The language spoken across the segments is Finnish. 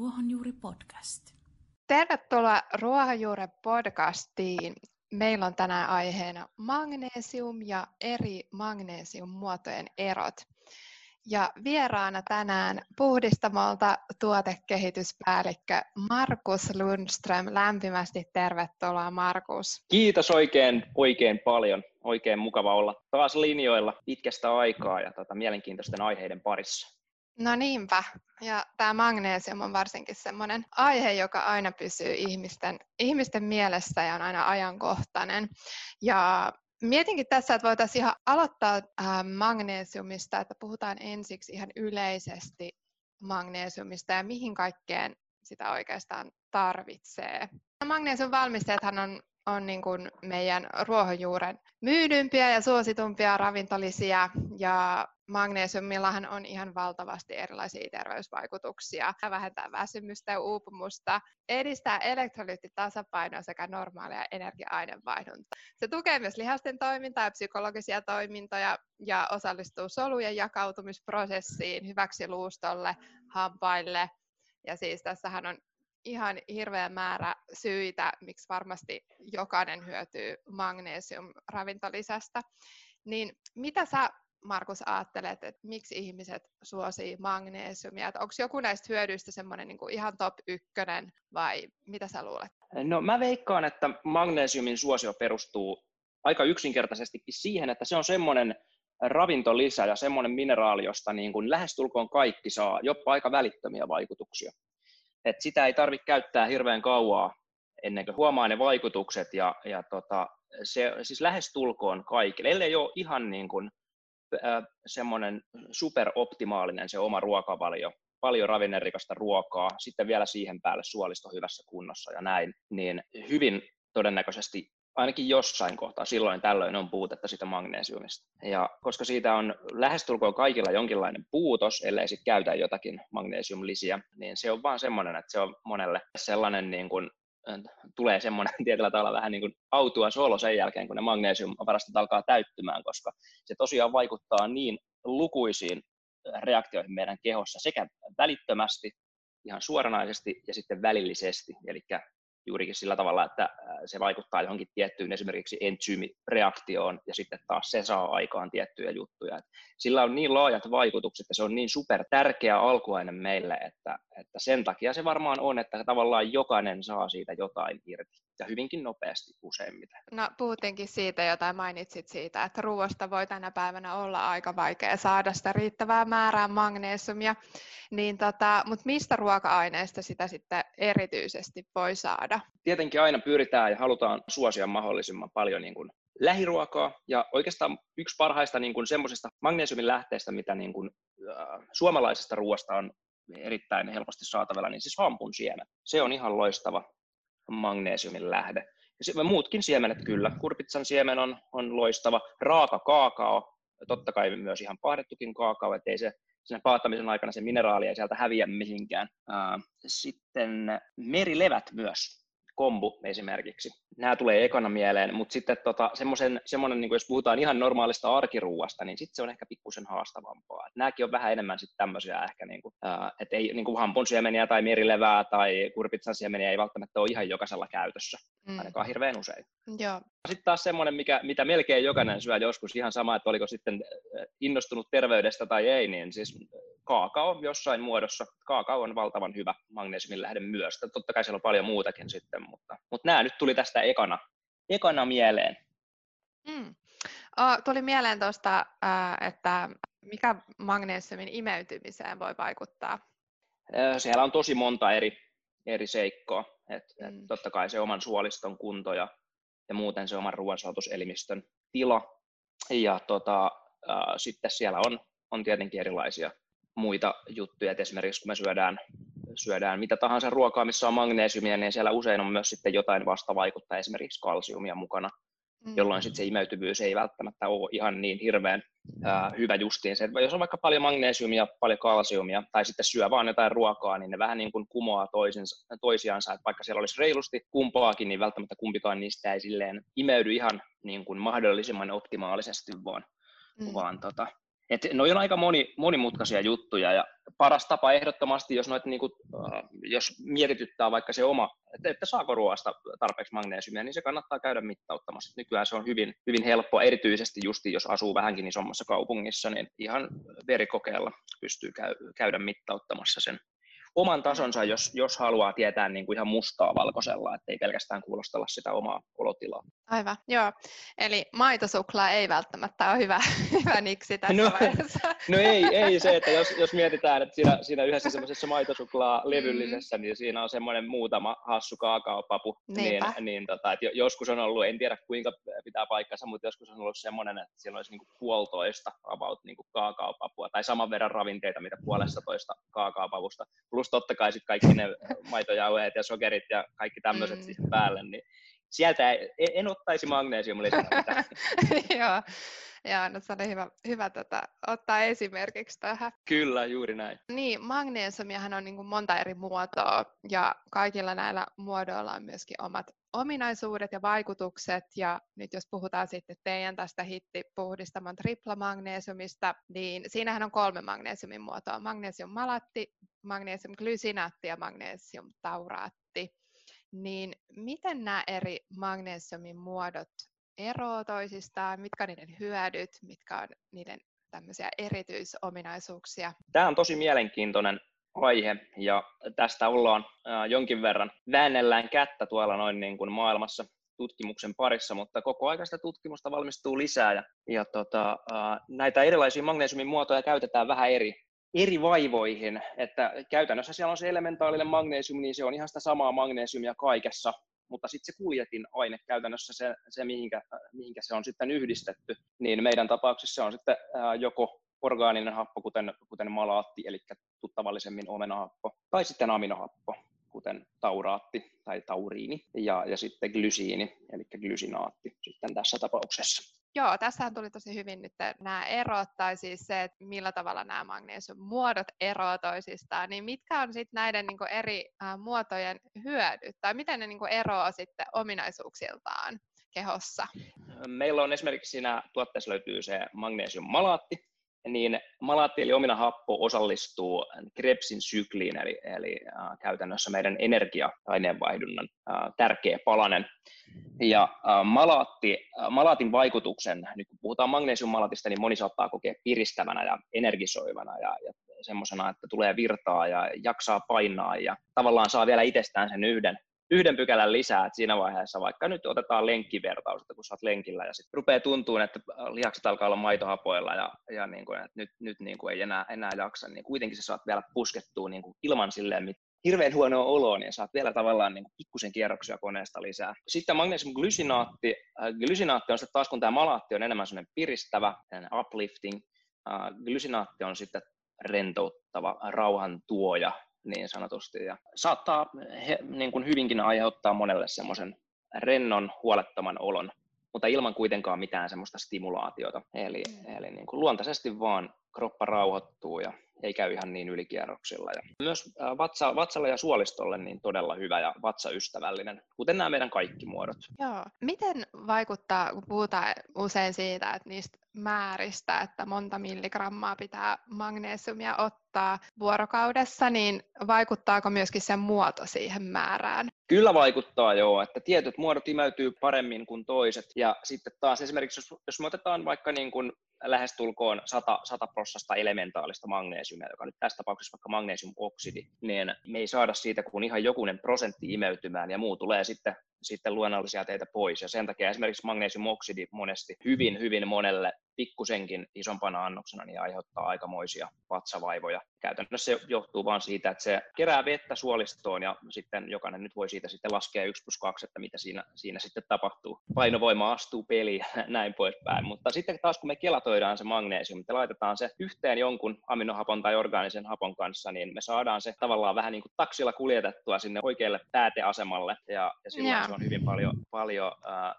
Ruohonjuuri podcast. Tervetuloa Ruohonjuuri podcastiin. Meillä on tänään aiheena magnesium ja eri magnesiummuotojen erot. Ja vieraana tänään puhdistamolta tuotekehityspäällikkö Markus Lundström. Lämpimästi tervetuloa Markus. Kiitos oikein, oikein paljon. Oikein mukava olla taas linjoilla pitkästä aikaa ja tota, mielenkiintoisten aiheiden parissa. No niinpä. Ja tämä magnesium on varsinkin sellainen aihe, joka aina pysyy ihmisten, ihmisten mielessä ja on aina ajankohtainen. Ja mietinkin tässä, että voitaisiin ihan aloittaa äh, magnesiumista, että puhutaan ensiksi ihan yleisesti magnesiumista ja mihin kaikkeen sitä oikeastaan tarvitsee. Magnesium valmisteethan on, on niin kuin meidän ruohonjuuren myydympiä ja suositumpia ravintolisia ja magnesiumillahan on ihan valtavasti erilaisia terveysvaikutuksia. Vähentää väsymystä ja uupumusta, edistää elektrolyyttitasapainoa sekä normaalia energia-aineenvaihduntaa. Se tukee myös lihasten toimintaa ja psykologisia toimintoja ja osallistuu solujen jakautumisprosessiin hyväksi luustolle, hampaille. Ja siis tässähän on ihan hirveä määrä syitä, miksi varmasti jokainen hyötyy magnesium-ravintolisästä. Niin mitä sä Markus, ajattelet, että miksi ihmiset suosii magnesiumia? Onko joku näistä hyödyistä semmoinen niin kuin ihan top ykkönen vai mitä sä luulet? No mä veikkaan, että magnesiumin suosio perustuu aika yksinkertaisestikin siihen, että se on semmoinen ravintolisä ja semmoinen mineraali, josta niin kuin lähestulkoon kaikki saa jopa aika välittömiä vaikutuksia. Et sitä ei tarvitse käyttää hirveän kauaa ennen kuin huomaa ne vaikutukset ja, ja tota, se siis lähestulkoon kaikille, ellei ole ihan niin kuin semmoinen superoptimaalinen se oma ruokavalio, paljon ravinnerikasta ruokaa, sitten vielä siihen päälle suolisto hyvässä kunnossa ja näin, niin hyvin todennäköisesti ainakin jossain kohtaa silloin tällöin on puutetta sitä magnesiumista. Ja koska siitä on lähestulkoon kaikilla jonkinlainen puutos, ellei sitten käytä jotakin magnesiumlisiä, niin se on vaan semmoinen, että se on monelle sellainen niin kuin tulee semmoinen tietyllä tavalla vähän niin kuin autua solo sen jälkeen, kun ne magnesiumvarastot alkaa täyttymään, koska se tosiaan vaikuttaa niin lukuisiin reaktioihin meidän kehossa sekä välittömästi, ihan suoranaisesti ja sitten välillisesti. Eli juurikin sillä tavalla, että se vaikuttaa johonkin tiettyyn esimerkiksi entsyymireaktioon ja sitten taas se saa aikaan tiettyjä juttuja. Et sillä on niin laajat vaikutukset ja se on niin super tärkeä alkuaine meille, että, että sen takia se varmaan on, että tavallaan jokainen saa siitä jotain irti ja hyvinkin nopeasti useimmiten. No puhuttiinkin siitä, jota mainitsit siitä, että ruoasta voi tänä päivänä olla aika vaikea saada sitä riittävää määrää magnesiumia, niin tota, mutta mistä ruoka-aineista sitä sitten erityisesti voi saada? Tietenkin aina pyritään ja halutaan suosia mahdollisimman paljon niin kuin lähiruokaa ja oikeastaan yksi parhaista niin kuin semmoisista magnesiumin lähteistä, mitä niin kuin, äh, suomalaisesta ruoasta on erittäin helposti saatavilla, niin siis hampun siemen. Se on ihan loistava magnesiumin lähde. Ja muutkin siemenet kyllä. Kurpitsan siemen on, on loistava. Raaka kaakao, totta kai myös ihan pahdettukin kaakao, ettei se sen paattamisen aikana se mineraali ei sieltä häviä mihinkään. Sitten merilevät myös kombu esimerkiksi. Nämä tulee ekana mieleen, mutta sitten tota, semmoinen, niin jos puhutaan ihan normaalista arkiruuasta, niin sitten se on ehkä pikkusen haastavampaa. Et nämäkin on vähän enemmän sitten tämmöisiä ehkä, niin kuin, äh, että ei niin kuin hampunsiemeniä tai merilevää tai kurpitsan siemeniä ei välttämättä ole ihan jokaisella käytössä, mm. ainakaan hirveän usein. Joo. Sitten taas semmoinen, mikä, mitä melkein jokainen syö joskus, ihan sama, että oliko sitten innostunut terveydestä tai ei, niin siis kaakao jossain muodossa. Kaakao on valtavan hyvä magnesiumin lähde myös. Totta kai siellä on paljon muutakin sitten, mutta, mutta nämä nyt tuli tästä ekana, ekana mieleen. Mm. Oh, tuli mieleen tuosta, että mikä magnesiumin imeytymiseen voi vaikuttaa? Siellä on tosi monta eri, eri seikkoa. Et, mm. et totta kai se oman suoliston kunto ja, ja muuten se oman ruoansulatuselimistön tila. Ja tota, äh, sitten siellä on, on tietenkin erilaisia muita juttuja. Et esimerkiksi kun me syödään, syödään mitä tahansa ruokaa, missä on magneesiumia, niin siellä usein on myös sitten jotain vastavaikuttaa, esimerkiksi kalsiumia mukana, mm. jolloin sitten se imeytyvyys ei välttämättä ole ihan niin hirveän ää, hyvä justiin. Se, jos on vaikka paljon magneesiumia, paljon kalsiumia, tai sitten syö vaan jotain ruokaa, niin ne vähän niin kuin kumoaa toisensa, toisiansa, että vaikka siellä olisi reilusti kumpaakin, niin välttämättä kumpikaan niistä ei silleen imeydy ihan niin kuin mahdollisimman optimaalisesti, vaan, mm. vaan tota, Et noi on aika moni, monimutkaisia juttuja ja paras tapa ehdottomasti, jos, noit, niin kuin, äh, jos mietityttää vaikka se oma, että, että saako ruoasta tarpeeksi magneesiumia, niin se kannattaa käydä mittauttamassa. Nykyään se on hyvin, hyvin helppo, erityisesti justi jos asuu vähänkin isommassa kaupungissa, niin ihan verikokeella pystyy käy, käydä mittauttamassa sen oman tasonsa, jos, jos haluaa tietää niin kuin ihan mustaa valkoisella, ettei pelkästään kuulostella sitä omaa olotilaa. Aivan, joo. Eli maitosuklaa ei välttämättä ole hyvä, hyvä niksi tässä no, vaiheessa. No ei, ei se, että jos, jos mietitään, että siinä, siinä yhdessä semmoisessa maitosuklaa levyllisessä, mm. niin siinä on semmoinen muutama hassu kaakaopapu, niin, niin tota, että joskus on ollut, en tiedä kuinka pitää paikkansa, mutta joskus on ollut semmoinen, että siellä olisi niin kuin puolitoista about niin kuin kaakaopapua, tai saman verran ravinteita, mitä puolesta toista kaakaopavusta, plus totta kai sitten kaikki ne maitojauheet ja sokerit ja kaikki tämmöiset mm. siihen päälle, niin sieltä en ottaisi magnesiumlisää. Joo, ja no se oli hyvä, hyvä tätä, ottaa esimerkiksi tähän. Kyllä, juuri näin. Niin, magnesiumiahan on niin monta eri muotoa, ja kaikilla näillä muodoilla on myöskin omat ominaisuudet ja vaikutukset, ja nyt jos puhutaan sitten teidän tästä hittipuhdistamon triplamagnesiumista, niin siinähän on kolme magnesiumin muotoa, magnesiummalaatti, magnesiumglysinaatti ja magnesiumtauraatti. Niin miten nämä eri magnesiumin muodot eroavat toisistaan, mitkä on niiden hyödyt, mitkä on niiden tämmöisiä erityisominaisuuksia? Tämä on tosi mielenkiintoinen aihe. Ja tästä ollaan jonkin verran väännellään kättä tuolla noin niin kuin maailmassa tutkimuksen parissa, mutta koko aikaista tutkimusta valmistuu lisää ja, ja tota, näitä erilaisia magnesiumin muotoja käytetään vähän eri, eri vaivoihin, että käytännössä siellä on se elementaalinen magnesium, niin se on ihan sitä samaa magnesiumia kaikessa, mutta sitten se kuljetin aine käytännössä se, se mihinkä, mihinkä se on sitten yhdistetty, niin meidän tapauksessa se on sitten joko orgaaninen happo, kuten, kuten malaatti, eli tuttavallisemmin omenahappo, tai sitten aminohappo, kuten tauraatti tai tauriini, ja, ja sitten glysiini, eli glysinaatti sitten tässä tapauksessa. Joo, tässähän tuli tosi hyvin nyt nämä erot, tai siis se, että millä tavalla nämä magnesium-muodot eroavat toisistaan, niin mitkä on sitten näiden niin eri äh, muotojen hyödyt, tai miten ne niin eroavat sitten ominaisuuksiltaan kehossa? Meillä on esimerkiksi siinä tuotteessa löytyy se magnesiummalaatti, niin malaatti eli omina happo osallistuu Krebsin sykliin, eli, eli äh, käytännössä meidän energia-aineenvaihdunnan äh, tärkeä palanen. Ja äh, malaatti, äh, malaatin vaikutuksen, nyt kun puhutaan magnesiummalaatista, niin moni saattaa kokea piristävänä ja energisoivana ja, ja semmoisena, että tulee virtaa ja jaksaa painaa ja tavallaan saa vielä itsestään sen yhden yhden pykälän lisää, että siinä vaiheessa vaikka nyt otetaan lenkkivertaus, että kun sä oot lenkillä ja sitten rupeaa tuntua, että lihakset alkaa olla maitohapoilla ja, ja niin kuin, että nyt, nyt niin kuin ei enää, enää jaksa, niin kuitenkin sä saat vielä puskettua niin kuin ilman silleen hirveän huonoa oloa, niin saat vielä tavallaan niin pikkusen kierroksia koneesta lisää. Sitten magnesiumglysinaatti. Äh, glysinaatti on sitten taas, kun tämä malaatti on enemmän sellainen piristävä, uplifting. Äh, glysinaatti on sitten rentouttava, rauhan tuoja, niin sanotusti. Ja saattaa he, niin kuin hyvinkin aiheuttaa monelle semmoisen rennon, huolettoman olon, mutta ilman kuitenkaan mitään semmoista stimulaatiota. Eli, mm. eli niin kuin luontaisesti vaan kroppa rauhoittuu ja ei käy ihan niin ylikierroksilla. Ja myös vatsa, vatsalle ja suolistolle niin todella hyvä ja vatsaystävällinen, kuten nämä meidän kaikki muodot. Joo. Miten vaikuttaa, kun puhutaan usein siitä, että niistä määristä, että monta milligrammaa pitää magnesiumia ottaa vuorokaudessa, niin vaikuttaako myöskin sen muoto siihen määrään? Kyllä vaikuttaa joo, että tietyt muodot imeytyy paremmin kuin toiset. Ja sitten taas esimerkiksi, jos, jos me otetaan vaikka niin kuin lähestulkoon 100, 100 prossasta elementaalista magnesiumia, joka nyt tässä tapauksessa vaikka magnesiumoksidi, niin me ei saada siitä kuin ihan jokunen prosentti imeytymään ja muu tulee sitten sitten luonnollisia teitä pois. Ja sen takia esimerkiksi magnesiumoksidi monesti hyvin, hyvin monelle pikkusenkin isompana annoksena niin aiheuttaa aikamoisia vatsavaivoja. Käytännössä se johtuu vain siitä, että se kerää vettä suolistoon ja sitten jokainen nyt voi siitä sitten laskea 1 plus 2, että mitä siinä, siinä sitten tapahtuu. Painovoima astuu peliin ja näin poispäin. Mutta sitten taas kun me kelatoidaan se magnesium, me laitetaan se yhteen jonkun aminohapon tai orgaanisen hapon kanssa, niin me saadaan se tavallaan vähän niin kuin taksilla kuljetettua sinne oikealle pääteasemalle ja, ja silloin yeah. se on hyvin paljon, paljon äh,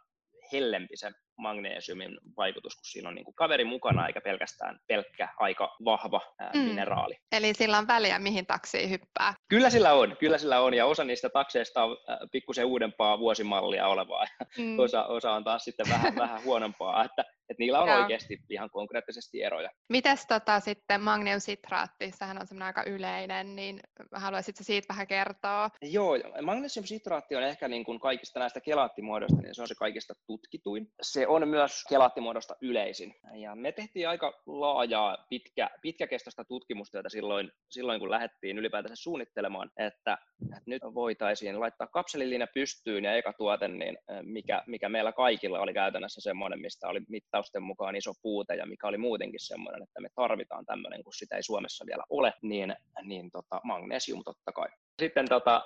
hellempi se magnesiumin vaikutus, kun siinä on niin kuin kaveri mukana eikä pelkästään pelkkä aika vahva ää, mm. mineraali. Eli sillä on väliä, mihin taksiin hyppää. Kyllä sillä on, kyllä sillä on, ja osa niistä takseista on äh, pikkusen uudempaa vuosimallia olevaa, ja mm. osa, osa on taas sitten vähän, vähän huonompaa, että, että niillä on Joo. oikeasti ihan konkreettisesti eroja. Mites tota sitten magnesiumsitraatti, sehän on semmoinen aika yleinen, niin haluaisitko siitä vähän kertoa? Joo, magnesiumsitraatti on ehkä niin kuin kaikista näistä kelaattimuodoista, niin se on se kaikista tutkituin. Se on myös kelaattimuodosta yleisin, ja me tehtiin aika laajaa, pitkä, pitkäkestoista tutkimustyötä silloin, silloin kun lähdettiin ylipäätänsä suunnittelemaan, että, että nyt voitaisiin laittaa kapselilinja pystyyn ja eka tuote, niin mikä, mikä meillä kaikilla oli käytännössä semmoinen, mistä oli mittausten mukaan iso puute ja mikä oli muutenkin semmoinen, että me tarvitaan tämmöinen, kun sitä ei Suomessa vielä ole, niin, niin tota, magnesium totta kai. Sitten tota,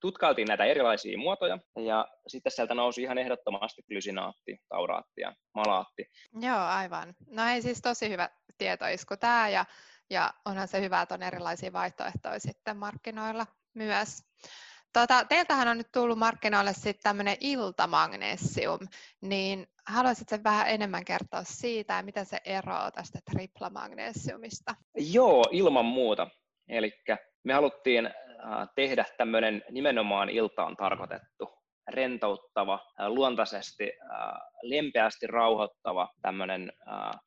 tutkailtiin näitä erilaisia muotoja ja sitten sieltä nousi ihan ehdottomasti glysinaatti, tauraatti ja malaatti. Joo, aivan. No ei siis tosi hyvä tietoisku tämä ja ja onhan se hyvä, että on erilaisia vaihtoehtoja sitten markkinoilla myös. Tota, teiltähän on nyt tullut markkinoille sitten tämmöinen iltamagnesium, niin haluaisitko vähän enemmän kertoa siitä ja mitä se eroaa tästä triplamagnesiumista? Joo, ilman muuta. Eli me haluttiin tehdä tämmöinen nimenomaan iltaan tarkoitettu rentouttava, luontaisesti lempeästi rauhoittava tämmöinen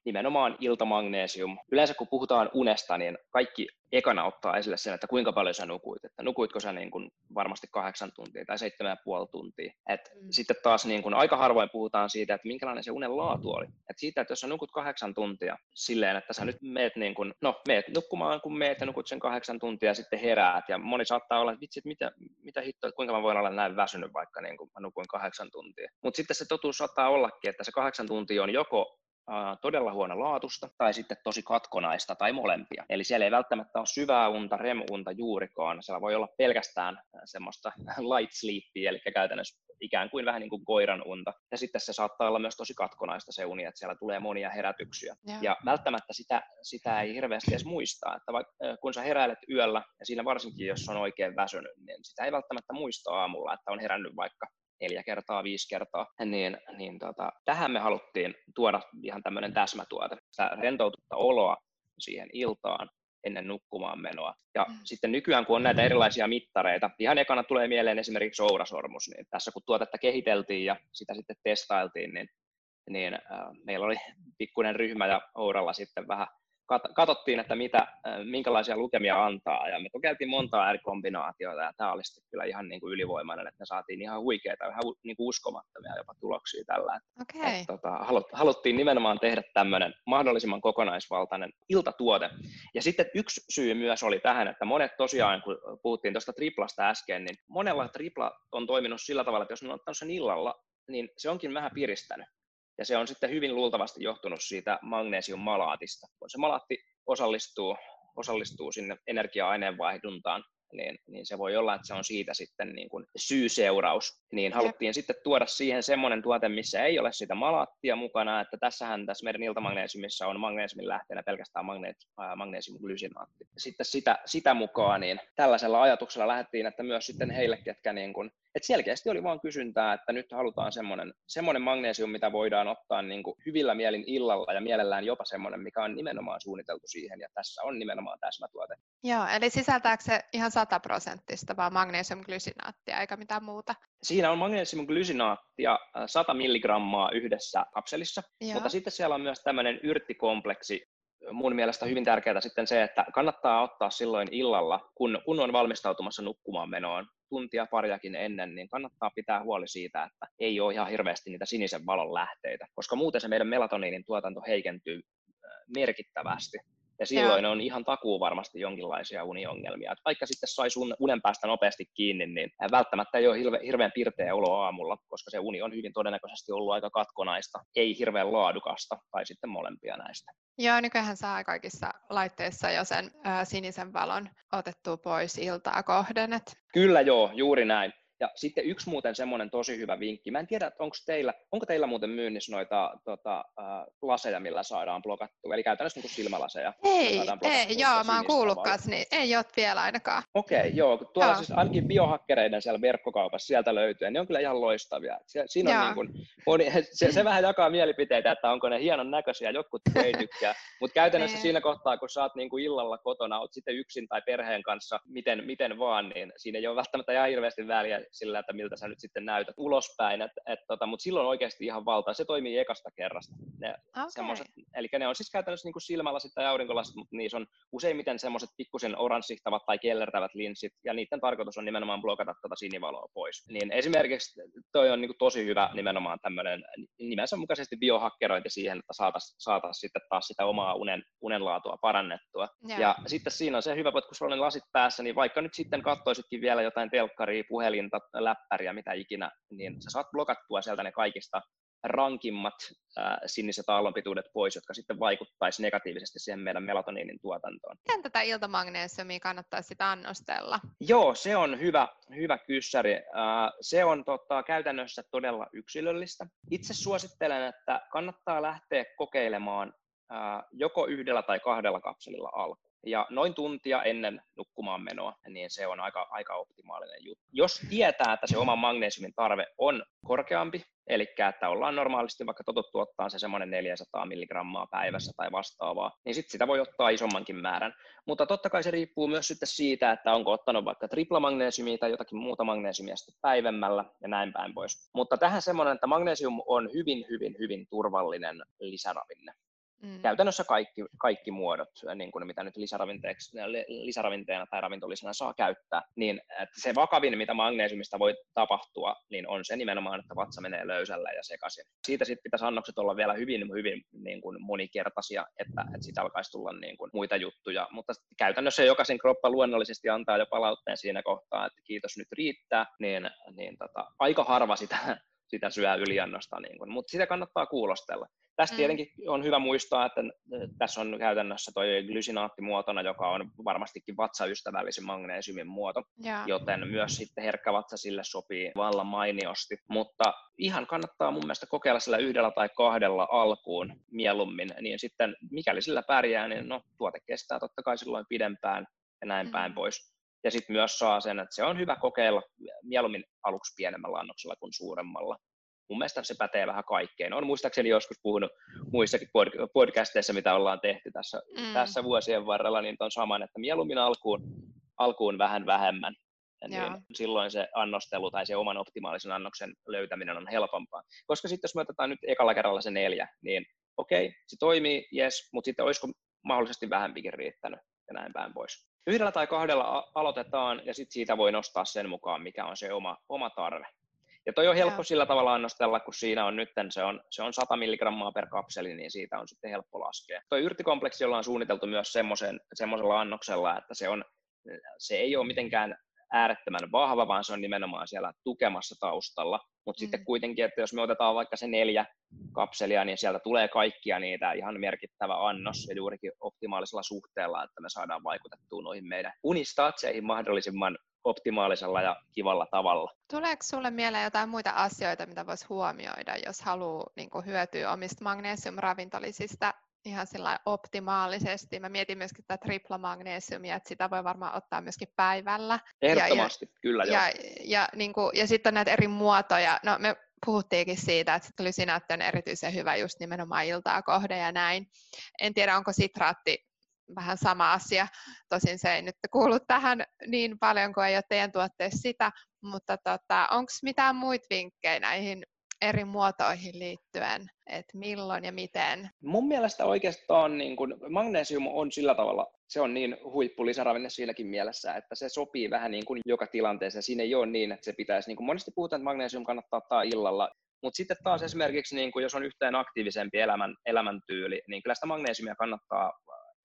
nimenomaan iltamagnesium. Yleensä kun puhutaan unesta, niin kaikki ekana ottaa esille sen, että kuinka paljon sä nukuit, että nukuitko sä niin kuin varmasti kahdeksan tuntia tai seitsemän ja puoli tuntia. Et mm. Sitten taas niin kuin aika harvoin puhutaan siitä, että minkälainen se unen laatu oli. Et siitä, että jos sä nukut kahdeksan tuntia silleen, että sä nyt meet, niin kuin, no, meet nukkumaan, kun meet ja nukut sen kahdeksan tuntia ja sitten heräät. Ja moni saattaa olla, että vitsi, että mitä, mitä hittoa, että kuinka mä voin olla näin väsynyt vaikka niin kuin mä nukuin kahdeksan tuntia. Mutta sitten se totuus saattaa ollakin, että se kahdeksan tuntia on joko todella huono laatusta tai sitten tosi katkonaista tai molempia. Eli siellä ei välttämättä ole syvää unta, REM-unta juurikaan. Siellä voi olla pelkästään semmoista light sleepia, eli käytännössä ikään kuin vähän niin kuin koiran unta. Ja sitten se saattaa olla myös tosi katkonaista se uni, että siellä tulee monia herätyksiä. Ja, ja välttämättä sitä, sitä ei hirveästi edes muistaa, että vaikka, kun sä heräilet yöllä, ja siinä varsinkin jos on oikein väsynyt, niin sitä ei välttämättä muista aamulla, että on herännyt vaikka neljä kertaa, viisi kertaa, niin, niin tota, tähän me haluttiin tuoda ihan tämmöinen täsmätuote, sitä rentoututta oloa siihen iltaan ennen nukkumaan menoa. Ja mm. sitten nykyään, kun on näitä erilaisia mittareita, ihan ekana tulee mieleen esimerkiksi Ourasormus, niin tässä kun tuotetta kehiteltiin ja sitä sitten testailtiin, niin, niin äh, meillä oli pikkuinen ryhmä ja Ouralla sitten vähän katsottiin, että mitä, minkälaisia lukemia antaa, ja me kokeiltiin montaa eri kombinaatioita, ja tämä oli sitten kyllä ihan niin kuin ylivoimainen, että me saatiin ihan huikeita, ihan niin kuin uskomattomia jopa tuloksia tällä. Okay. Et, tota, haluttiin nimenomaan tehdä tämmöinen mahdollisimman kokonaisvaltainen iltatuote. Ja sitten yksi syy myös oli tähän, että monet tosiaan, kun puhuttiin tuosta triplasta äsken, niin monella tripla on toiminut sillä tavalla, että jos on ottanut sen illalla, niin se onkin vähän piristänyt. Ja se on sitten hyvin luultavasti johtunut siitä magnesiummalaatista. Kun se malaatti osallistuu, osallistuu sinne energia-aineenvaihduntaan, niin, niin se voi olla, että se on siitä sitten niin kuin syy-seuraus. Niin haluttiin Jep. sitten tuoda siihen semmoinen tuote, missä ei ole sitä malaattia mukana, että tässähän tässä meidän iltamagneesiumissa on magneesiumin lähteenä pelkästään magneesium magneesiumglysinaatti. Sitten sitä, sitä mukaan, niin tällaisella ajatuksella lähdettiin, että myös sitten heille, ketkä niin kuin et selkeästi oli vaan kysyntää, että nyt halutaan semmoinen, semmoinen magnesium, mitä voidaan ottaa niin kuin hyvillä mielin illalla ja mielellään jopa semmoinen, mikä on nimenomaan suunniteltu siihen ja tässä on nimenomaan täsmätuote. Joo, eli sisältääkö se ihan 100 prosenttista vaan magnesiumglysinaattia eikä mitään muuta? Siinä on magnesiumglysinaattia 100 milligrammaa yhdessä kapselissa, Joo. mutta sitten siellä on myös tämmöinen yrttikompleksi, mun mielestä hyvin tärkeää sitten se, että kannattaa ottaa silloin illalla, kun, kun on valmistautumassa nukkumaan menoon, tuntia pariakin ennen, niin kannattaa pitää huoli siitä, että ei ole ihan hirveästi niitä sinisen valon lähteitä, koska muuten se meidän melatoniinin tuotanto heikentyy merkittävästi. Ja silloin Joo. on ihan takuu varmasti jonkinlaisia uniongelmia. Et vaikka sitten saisi unen päästä nopeasti kiinni, niin välttämättä ei ole hirveän pirteä olo aamulla, koska se uni on hyvin todennäköisesti ollut aika katkonaista, ei hirveän laadukasta, tai sitten molempia näistä. Joo, nykyään saa kaikissa laitteissa jo sen ää, sinisen valon otettua pois iltaa kohden. Et... Kyllä joo, juuri näin. Ja sitten yksi muuten semmoinen tosi hyvä vinkki. Mä en tiedä, onko teillä, onko teillä muuten myynnissä noita tota, äh, laseja, millä saadaan blokattua, eli käytännössä niin silmälaseja. Ei, ei joo, mä oon kuullut kanssa, niin ei ole vielä ainakaan. Okei, okay, joo, tuolla joo. siis ainakin biohakkereiden siellä verkkokaupassa sieltä löytyy, ne on kyllä ihan loistavia. Se, siinä on niin kuin, moni, se, se, vähän jakaa mielipiteitä, että onko ne hienon näköisiä, jotkut ei tykkää, mutta käytännössä siinä kohtaa, kun sä oot niin kuin illalla kotona, oot sitten yksin tai perheen kanssa, miten, miten vaan, niin siinä ei ole välttämättä ihan hirveästi väliä sillä, että miltä sä nyt sitten näytät ulospäin, et, et, tota, mutta silloin oikeasti ihan valta, se toimii ekasta kerrasta. Ne okay. eli ne on siis käytännössä niin kuin silmälasit tai aurinkolasit, mutta niissä on useimmiten semmoiset pikkusen oranssihtavat tai kellertävät linssit, ja niiden tarkoitus on nimenomaan blokata tuota sinivaloa pois. Niin esimerkiksi toi on niin kuin tosi hyvä nimenomaan tämmöinen nimensä mukaisesti biohakkerointi siihen, että saataisiin saatais sitten taas sitä omaa unen, unenlaatua parannettua. Yeah. Ja sitten siinä on se hyvä, että kun sulla on lasit päässä, niin vaikka nyt sitten katsoisitkin vielä jotain telkkaria, puhelinta, läppäriä, mitä ikinä, niin sä saat blokattua sieltä ne kaikista rankimmat ää, siniset aallonpituudet pois, jotka sitten vaikuttaisi negatiivisesti siihen meidän melatoniinin tuotantoon. Miten tätä iltamagneesiumia kannattaa sitä annostella? Joo, se on hyvä, hyvä kyssäri. Ää, se on tota, käytännössä todella yksilöllistä. Itse suosittelen, että kannattaa lähteä kokeilemaan ää, joko yhdellä tai kahdella kapselilla alkuun ja noin tuntia ennen nukkumaan menoa, niin se on aika, aika optimaalinen juttu. Jos tietää, että se oma magnesiumin tarve on korkeampi, eli että ollaan normaalisti vaikka totuttu ottaa se semmoinen 400 milligrammaa päivässä tai vastaavaa, niin sitten sitä voi ottaa isommankin määrän. Mutta totta kai se riippuu myös sitten siitä, että onko ottanut vaikka triplamagnesiumia tai jotakin muuta magnesiumia sitten päivämällä ja näin päin pois. Mutta tähän semmoinen, että magnesium on hyvin, hyvin, hyvin turvallinen lisäravinne. Mm. Käytännössä kaikki, kaikki muodot, niin kuin mitä nyt lisäravinteena tai ravintolisena saa käyttää, niin että se vakavin, mitä magnesiumista voi tapahtua, niin on se nimenomaan, että vatsa menee löysällä ja sekaisin. Siitä sitten pitäisi annokset olla vielä hyvin, hyvin niin kuin monikertaisia, että, että siitä alkaisi tulla niin kuin muita juttuja, mutta käytännössä jokaisen kroppa luonnollisesti antaa jo palautteen siinä kohtaa, että kiitos nyt riittää, niin, niin tota, aika harva sitä, sitä syö yliannosta, niin kuin, mutta sitä kannattaa kuulostella. Tästä mm. tietenkin on hyvä muistaa, että tässä on käytännössä tuo glysinaattimuotona, joka on varmastikin vatsaystävällisin magneesiumin muoto, ja. joten myös sitten herkkä vatsa sille sopii vallan mainiosti. Mutta ihan kannattaa mun mielestä kokeilla sillä yhdellä tai kahdella alkuun mieluummin, niin sitten mikäli sillä pärjää, niin no, tuote kestää totta kai silloin pidempään ja näin mm. päin pois. Ja sitten myös saa sen, että se on hyvä kokeilla mieluummin aluksi pienemmällä annoksella kuin suuremmalla mun mielestä se pätee vähän kaikkeen. On muistaakseni joskus puhunut muissakin podcasteissa, mitä ollaan tehty tässä, mm. tässä vuosien varrella, niin on saman, että mieluummin alkuun, alkuun vähän vähemmän. Niin silloin se annostelu tai se oman optimaalisen annoksen löytäminen on helpompaa. Koska sitten jos me otetaan nyt ekalla kerralla se neljä, niin okei, okay, se toimii, yes, mutta sitten olisiko mahdollisesti vähempikin riittänyt ja näin päin pois. Yhdellä tai kahdella aloitetaan ja sitten siitä voi nostaa sen mukaan, mikä on se oma, oma tarve. Ja toi on helppo ja. sillä tavalla annostella, kun siinä on nyt se on, se on 100 milligrammaa per kapseli, niin siitä on sitten helppo laskea. Tuo yrttikompleksi ollaan suunniteltu myös semmoisella annoksella, että se, on, se ei ole mitenkään äärettömän vahva, vaan se on nimenomaan siellä tukemassa taustalla. Mutta mm. sitten kuitenkin, että jos me otetaan vaikka se neljä kapselia, niin sieltä tulee kaikkia niitä ihan merkittävä annos ja juurikin optimaalisella suhteella, että me saadaan vaikutettua noihin meidän unistatseihin mahdollisimman optimaalisella ja kivalla tavalla. Tuleeko sinulle mieleen jotain muita asioita, mitä voisi huomioida, jos haluaa niin hyötyä omista magnesiumravintolisista ihan sillä optimaalisesti. Mä mietin myöskin tätä triplamagneesiumia, että sitä voi varmaan ottaa myöskin päivällä. Ehdottomasti, ja, kyllä ja, joo. Ja, ja, niin kuin, ja sitten on näitä eri muotoja. No me puhuttiinkin siitä, että lysinaatti on erityisen hyvä just nimenomaan iltaa kohde ja näin. En tiedä, onko sitraatti vähän sama asia. Tosin se ei nyt kuulu tähän niin paljon kuin ei ole teidän tuotteessa sitä, mutta tota, onko mitään muita vinkkejä näihin eri muotoihin liittyen, että milloin ja miten? Mun mielestä oikeastaan niin kun, magnesium on sillä tavalla, se on niin huippulisäravinne siinäkin mielessä, että se sopii vähän niin kuin joka tilanteeseen. Siinä ei ole niin, että se pitäisi, niin kuin monesti puhutaan, että magnesium kannattaa ottaa illalla, mutta sitten taas esimerkiksi, niin kuin jos on yhteen aktiivisempi elämän, elämäntyyli, niin kyllä sitä magnesiumia kannattaa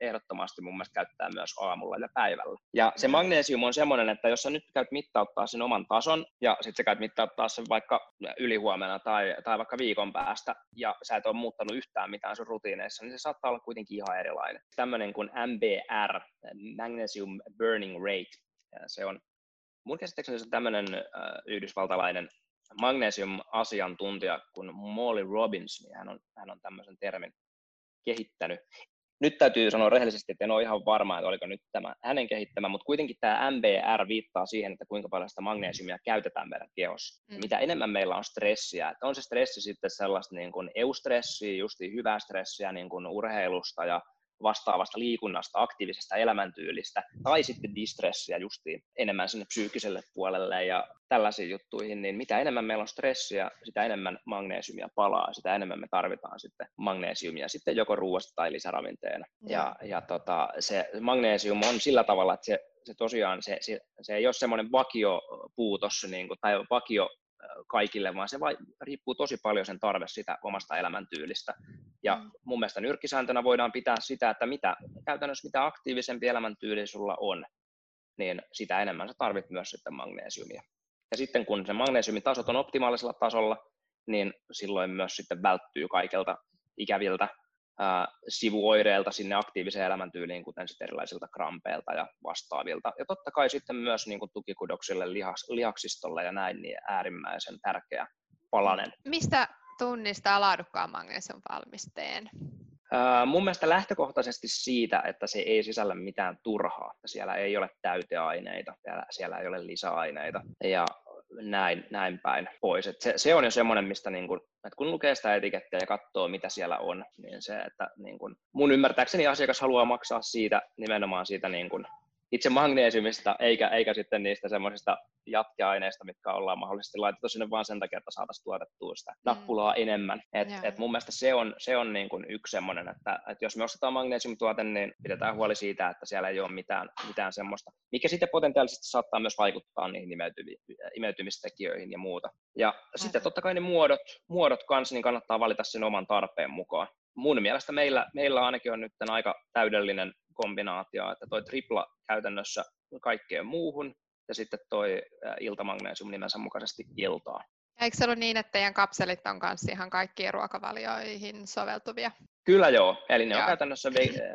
ehdottomasti mun mielestä käyttää myös aamulla ja päivällä. Ja se magnesium on semmoinen, että jos sä nyt käyt mittauttaa sen oman tason ja sitten sä käyt mittauttaa sen vaikka ylihuomenna tai, tai vaikka viikon päästä ja sä et ole muuttanut yhtään mitään sun rutiineissa, niin se saattaa olla kuitenkin ihan erilainen. Tämmöinen kuin MBR, Magnesium Burning Rate, se on mun käsittääkseni se on tämmöinen äh, yhdysvaltalainen magnesium-asiantuntija kuin Molly Robbins, niin hän on, hän on tämmöisen termin kehittänyt. Nyt täytyy sanoa rehellisesti, että en ole ihan varma, että oliko nyt tämä hänen kehittämä, mutta kuitenkin tämä MBR viittaa siihen, että kuinka paljon sitä magnesiumia käytetään meidän kehossa. Mm. Mitä enemmän meillä on stressiä, että on se stressi sitten sellaista niin kuin eustressiä, just hyvää stressiä niin kuin urheilusta ja vastaavasta liikunnasta, aktiivisesta elämäntyylistä, tai sitten distressiä justiin enemmän sinne psyykkiselle puolelle ja tällaisiin juttuihin, niin mitä enemmän meillä on stressiä, sitä enemmän magneesiumia palaa, sitä enemmän me tarvitaan sitten magneesiumia sitten joko ruoasta tai lisäravinteena. Mm. Ja, ja tota, se magneesium on sillä tavalla, että se, se tosiaan se, se, se ei ole semmoinen vakiopuutos niin kuin, tai vakio kaikille, vaan se vai, riippuu tosi paljon sen tarve sitä omasta elämäntyylistä. Ja mm. mun mielestä nyrkkisääntönä voidaan pitää sitä, että mitä, käytännössä mitä aktiivisempi elämäntyyli sulla on, niin sitä enemmän sä tarvit myös sitten magneesiumia. Ja sitten kun se magneesiumin tasot on optimaalisella tasolla, niin silloin myös sitten välttyy kaikelta ikäviltä sivuoireilta sinne aktiiviseen elämäntyyliin, kuten sitten erilaisilta krampeilta ja vastaavilta. Ja totta kai sitten myös niin kuin tukikudoksille, lihas, lihaksistolle ja näin, niin äärimmäisen tärkeä palanen. Mistä tunnistaa laadukkaan magnesium valmisteen? Uh, mun mielestä lähtökohtaisesti siitä, että se ei sisällä mitään turhaa. Siellä ei ole täyteaineita, siellä ei ole lisäaineita. Ja näin, näin päin pois. Et se, se on jo semmoinen, mistä niin kun, että kun lukee sitä etikettiä ja katsoo, mitä siellä on, niin se, että niin kun, mun ymmärtääkseni asiakas haluaa maksaa siitä nimenomaan siitä niin kun, itse magneesiumista, eikä, eikä sitten niistä semmoisista jatkeaineista, mitkä ollaan mahdollisesti laitettu sinne vaan sen takia, että saataisiin tuotettua sitä mm. nappulaa enemmän. Et, et mun mielestä se on, se on niin kuin yksi semmoinen, että, että jos me ostetaan magnesiumtuote, niin pidetään huoli siitä, että siellä ei ole mitään, mitään semmoista, mikä sitten potentiaalisesti saattaa myös vaikuttaa niihin imeytymistekijöihin ja muuta. Ja Aivan. sitten totta kai ne muodot, muodot kanssa, niin kannattaa valita sen oman tarpeen mukaan mun mielestä meillä, meillä ainakin on nyt aika täydellinen kombinaatio, että toi tripla käytännössä kaikkeen muuhun ja sitten toi iltamagneesium nimensä mukaisesti iltaa. Eikö se ollut niin, että teidän kapselit on kanssa ihan kaikkiin ruokavalioihin soveltuvia? Kyllä joo, eli ne joo. on käytännössä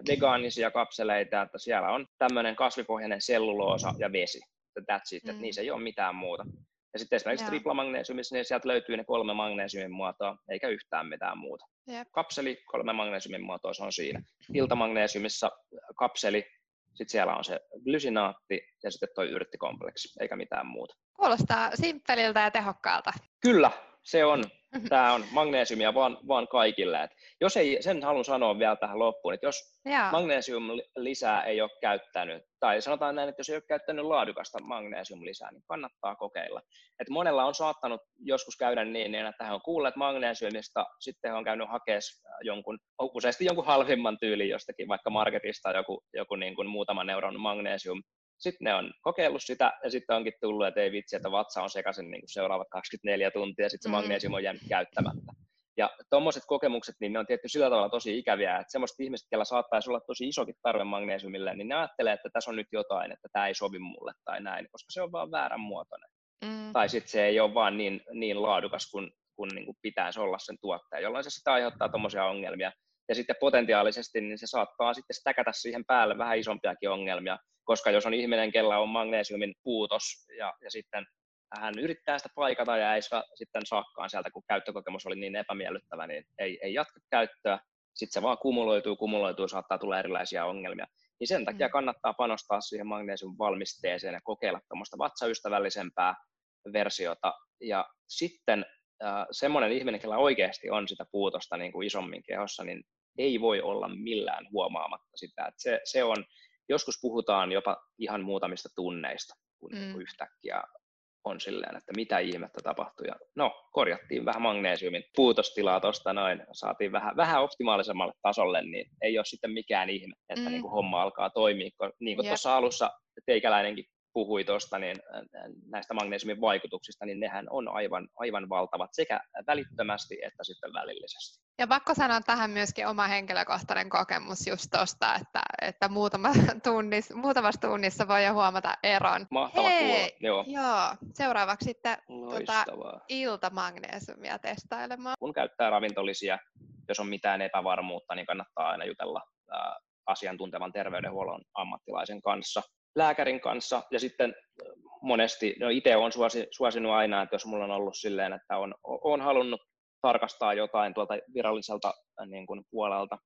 vegaanisia kapseleita, että siellä on tämmöinen kasvipohjainen selluloosa ja vesi. That's it, mm. että niissä ei ole mitään muuta. Ja sitten esimerkiksi triplamagneesiumissa, niin sieltä löytyy ne kolme magneesiumin muotoa, eikä yhtään mitään muuta. Yep. Kapseli, kolme magneesiumin muotoa, se on siinä. Iltamagneesiumissa kapseli, sitten siellä on se glysinaatti ja sitten tuo yrttikompleksi, eikä mitään muuta. Kuulostaa simppeliltä ja tehokkaalta. Kyllä, se on. Tämä on magneesiumia vaan, vaan kaikille. Et jos ei, sen haluan sanoa vielä tähän loppuun, että jos Jaa. magnesium lisää ei ole käyttänyt, tai sanotaan näin, että jos ei ole käyttänyt laadukasta magnesium lisää, niin kannattaa kokeilla. Et monella on saattanut joskus käydä niin, niin että he on kuulleet magnesiumista, sitten he on käynyt hakemaan jonkun, useasti jonkun halvimman tyylin jostakin, vaikka marketista joku, joku niin kuin muutaman euron magnesium sitten ne on kokeillut sitä ja sitten onkin tullut, että ei vitsi, että vatsa on sekaisin niin seuraavat 24 tuntia ja sitten se mm. magnesium on jäänyt käyttämättä. Ja tuommoiset kokemukset, niin ne on tietty sillä tavalla tosi ikäviä, että semmoiset ihmiset, joilla saattaisi olla tosi isokin tarve magnesiumille, niin ne ajattelee, että tässä on nyt jotain, että tämä ei sovi mulle tai näin, koska se on vaan väärän muotoinen. Mm. Tai sitten se ei ole vaan niin, niin laadukas kuin, kuin, niin kuin pitäisi olla sen tuottaja, jolloin se sitä aiheuttaa tuommoisia ongelmia. Ja sitten potentiaalisesti niin se saattaa sitten stäkätä siihen päälle vähän isompiakin ongelmia, koska jos on ihminen, kellä on magnesiumin puutos ja, ja sitten hän yrittää sitä paikata ja ei saa, sitten saakkaan sieltä, kun käyttökokemus oli niin epämiellyttävä, niin ei, ei jatka käyttöä. Sitten se vaan kumuloituu, kumuloituu, saattaa tulla erilaisia ongelmia. Niin sen takia mm. kannattaa panostaa siihen magnesium valmisteeseen ja kokeilla tuommoista vatsaystävällisempää versiota. Ja sitten äh, semmoinen ihminen, kellä oikeasti on sitä puutosta niin kuin isommin kehossa, niin ei voi olla millään huomaamatta sitä. Että se, se on, joskus puhutaan jopa ihan muutamista tunneista, kun mm. yhtäkkiä on silleen, että mitä ihmettä tapahtui. Ja no, korjattiin vähän magneesiumin puutostilaa tuosta noin, saatiin vähän, vähän optimaalisemmalle tasolle, niin ei ole sitten mikään ihme, että mm. niin kuin homma alkaa toimia. Niin kuin tuossa alussa teikäläinenkin puhui tuosta niin näistä magnesiumin vaikutuksista, niin nehän on aivan, aivan valtavat sekä välittömästi että sitten välillisesti. Ja pakko sanoa tähän myöskin oma henkilökohtainen kokemus just tuosta, että, että muutama tunnis, muutamassa tunnissa voi jo huomata eron. Mahtava Hei, kuulla, joo. joo. Seuraavaksi sitten tuota, iltamagneesiumia testailemaan. Kun käyttää ravintolisia, jos on mitään epävarmuutta, niin kannattaa aina jutella asiantuntevan terveydenhuollon ammattilaisen kanssa lääkärin kanssa. Ja sitten monesti, no itse olen suosi, suosinut aina, että jos mulla on ollut silleen, että on, on halunnut tarkastaa jotain tuolta viralliselta niin kuin puolelta,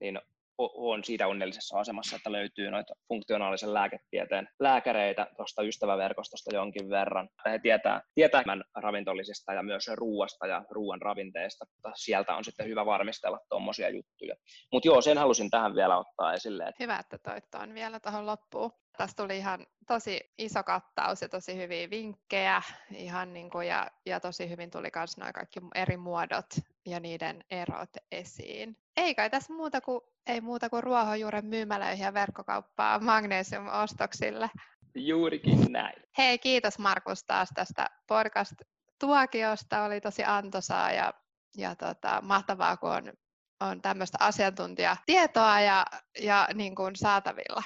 niin on siitä onnellisessa asemassa, että löytyy noita funktionaalisen lääketieteen lääkäreitä tuosta ystäväverkostosta jonkin verran. He tietää, tietää ravintolisista ja myös ruuasta ja ruoan ravinteesta. Sieltä on sitten hyvä varmistella tuommoisia juttuja. Mutta joo, sen halusin tähän vielä ottaa esille. Hyvä, että on vielä tuohon loppuun. Tässä tuli ihan tosi iso kattaus ja tosi hyviä vinkkejä ihan niin kuin, ja, ja tosi hyvin tuli myös nämä kaikki eri muodot ja niiden erot esiin. Ei kai tässä muuta kuin, ei muuta kuin ruohonjuuren myymälöihin ja verkkokauppaa magnesiumostoksille. Juurikin näin. Hei, kiitos Markus taas tästä podcast-tuokiosta. Oli tosi antoisaa ja, ja tota, mahtavaa, kun on, on tämmöistä asiantuntijatietoa ja, ja niin kuin saatavilla.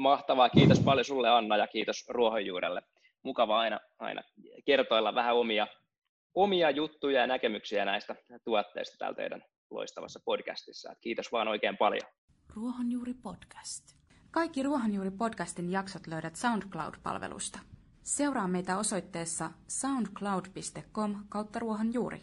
Mahtavaa. Kiitos paljon sulle Anna ja kiitos Ruohonjuurelle. Mukava aina, aina kertoilla vähän omia, omia juttuja ja näkemyksiä näistä tuotteista täällä teidän loistavassa podcastissa. Kiitos vaan oikein paljon. Ruohonjuuri podcast. Kaikki Ruohonjuuri podcastin jaksot löydät SoundCloud-palvelusta. Seuraa meitä osoitteessa soundcloud.com kautta ruohonjuuri.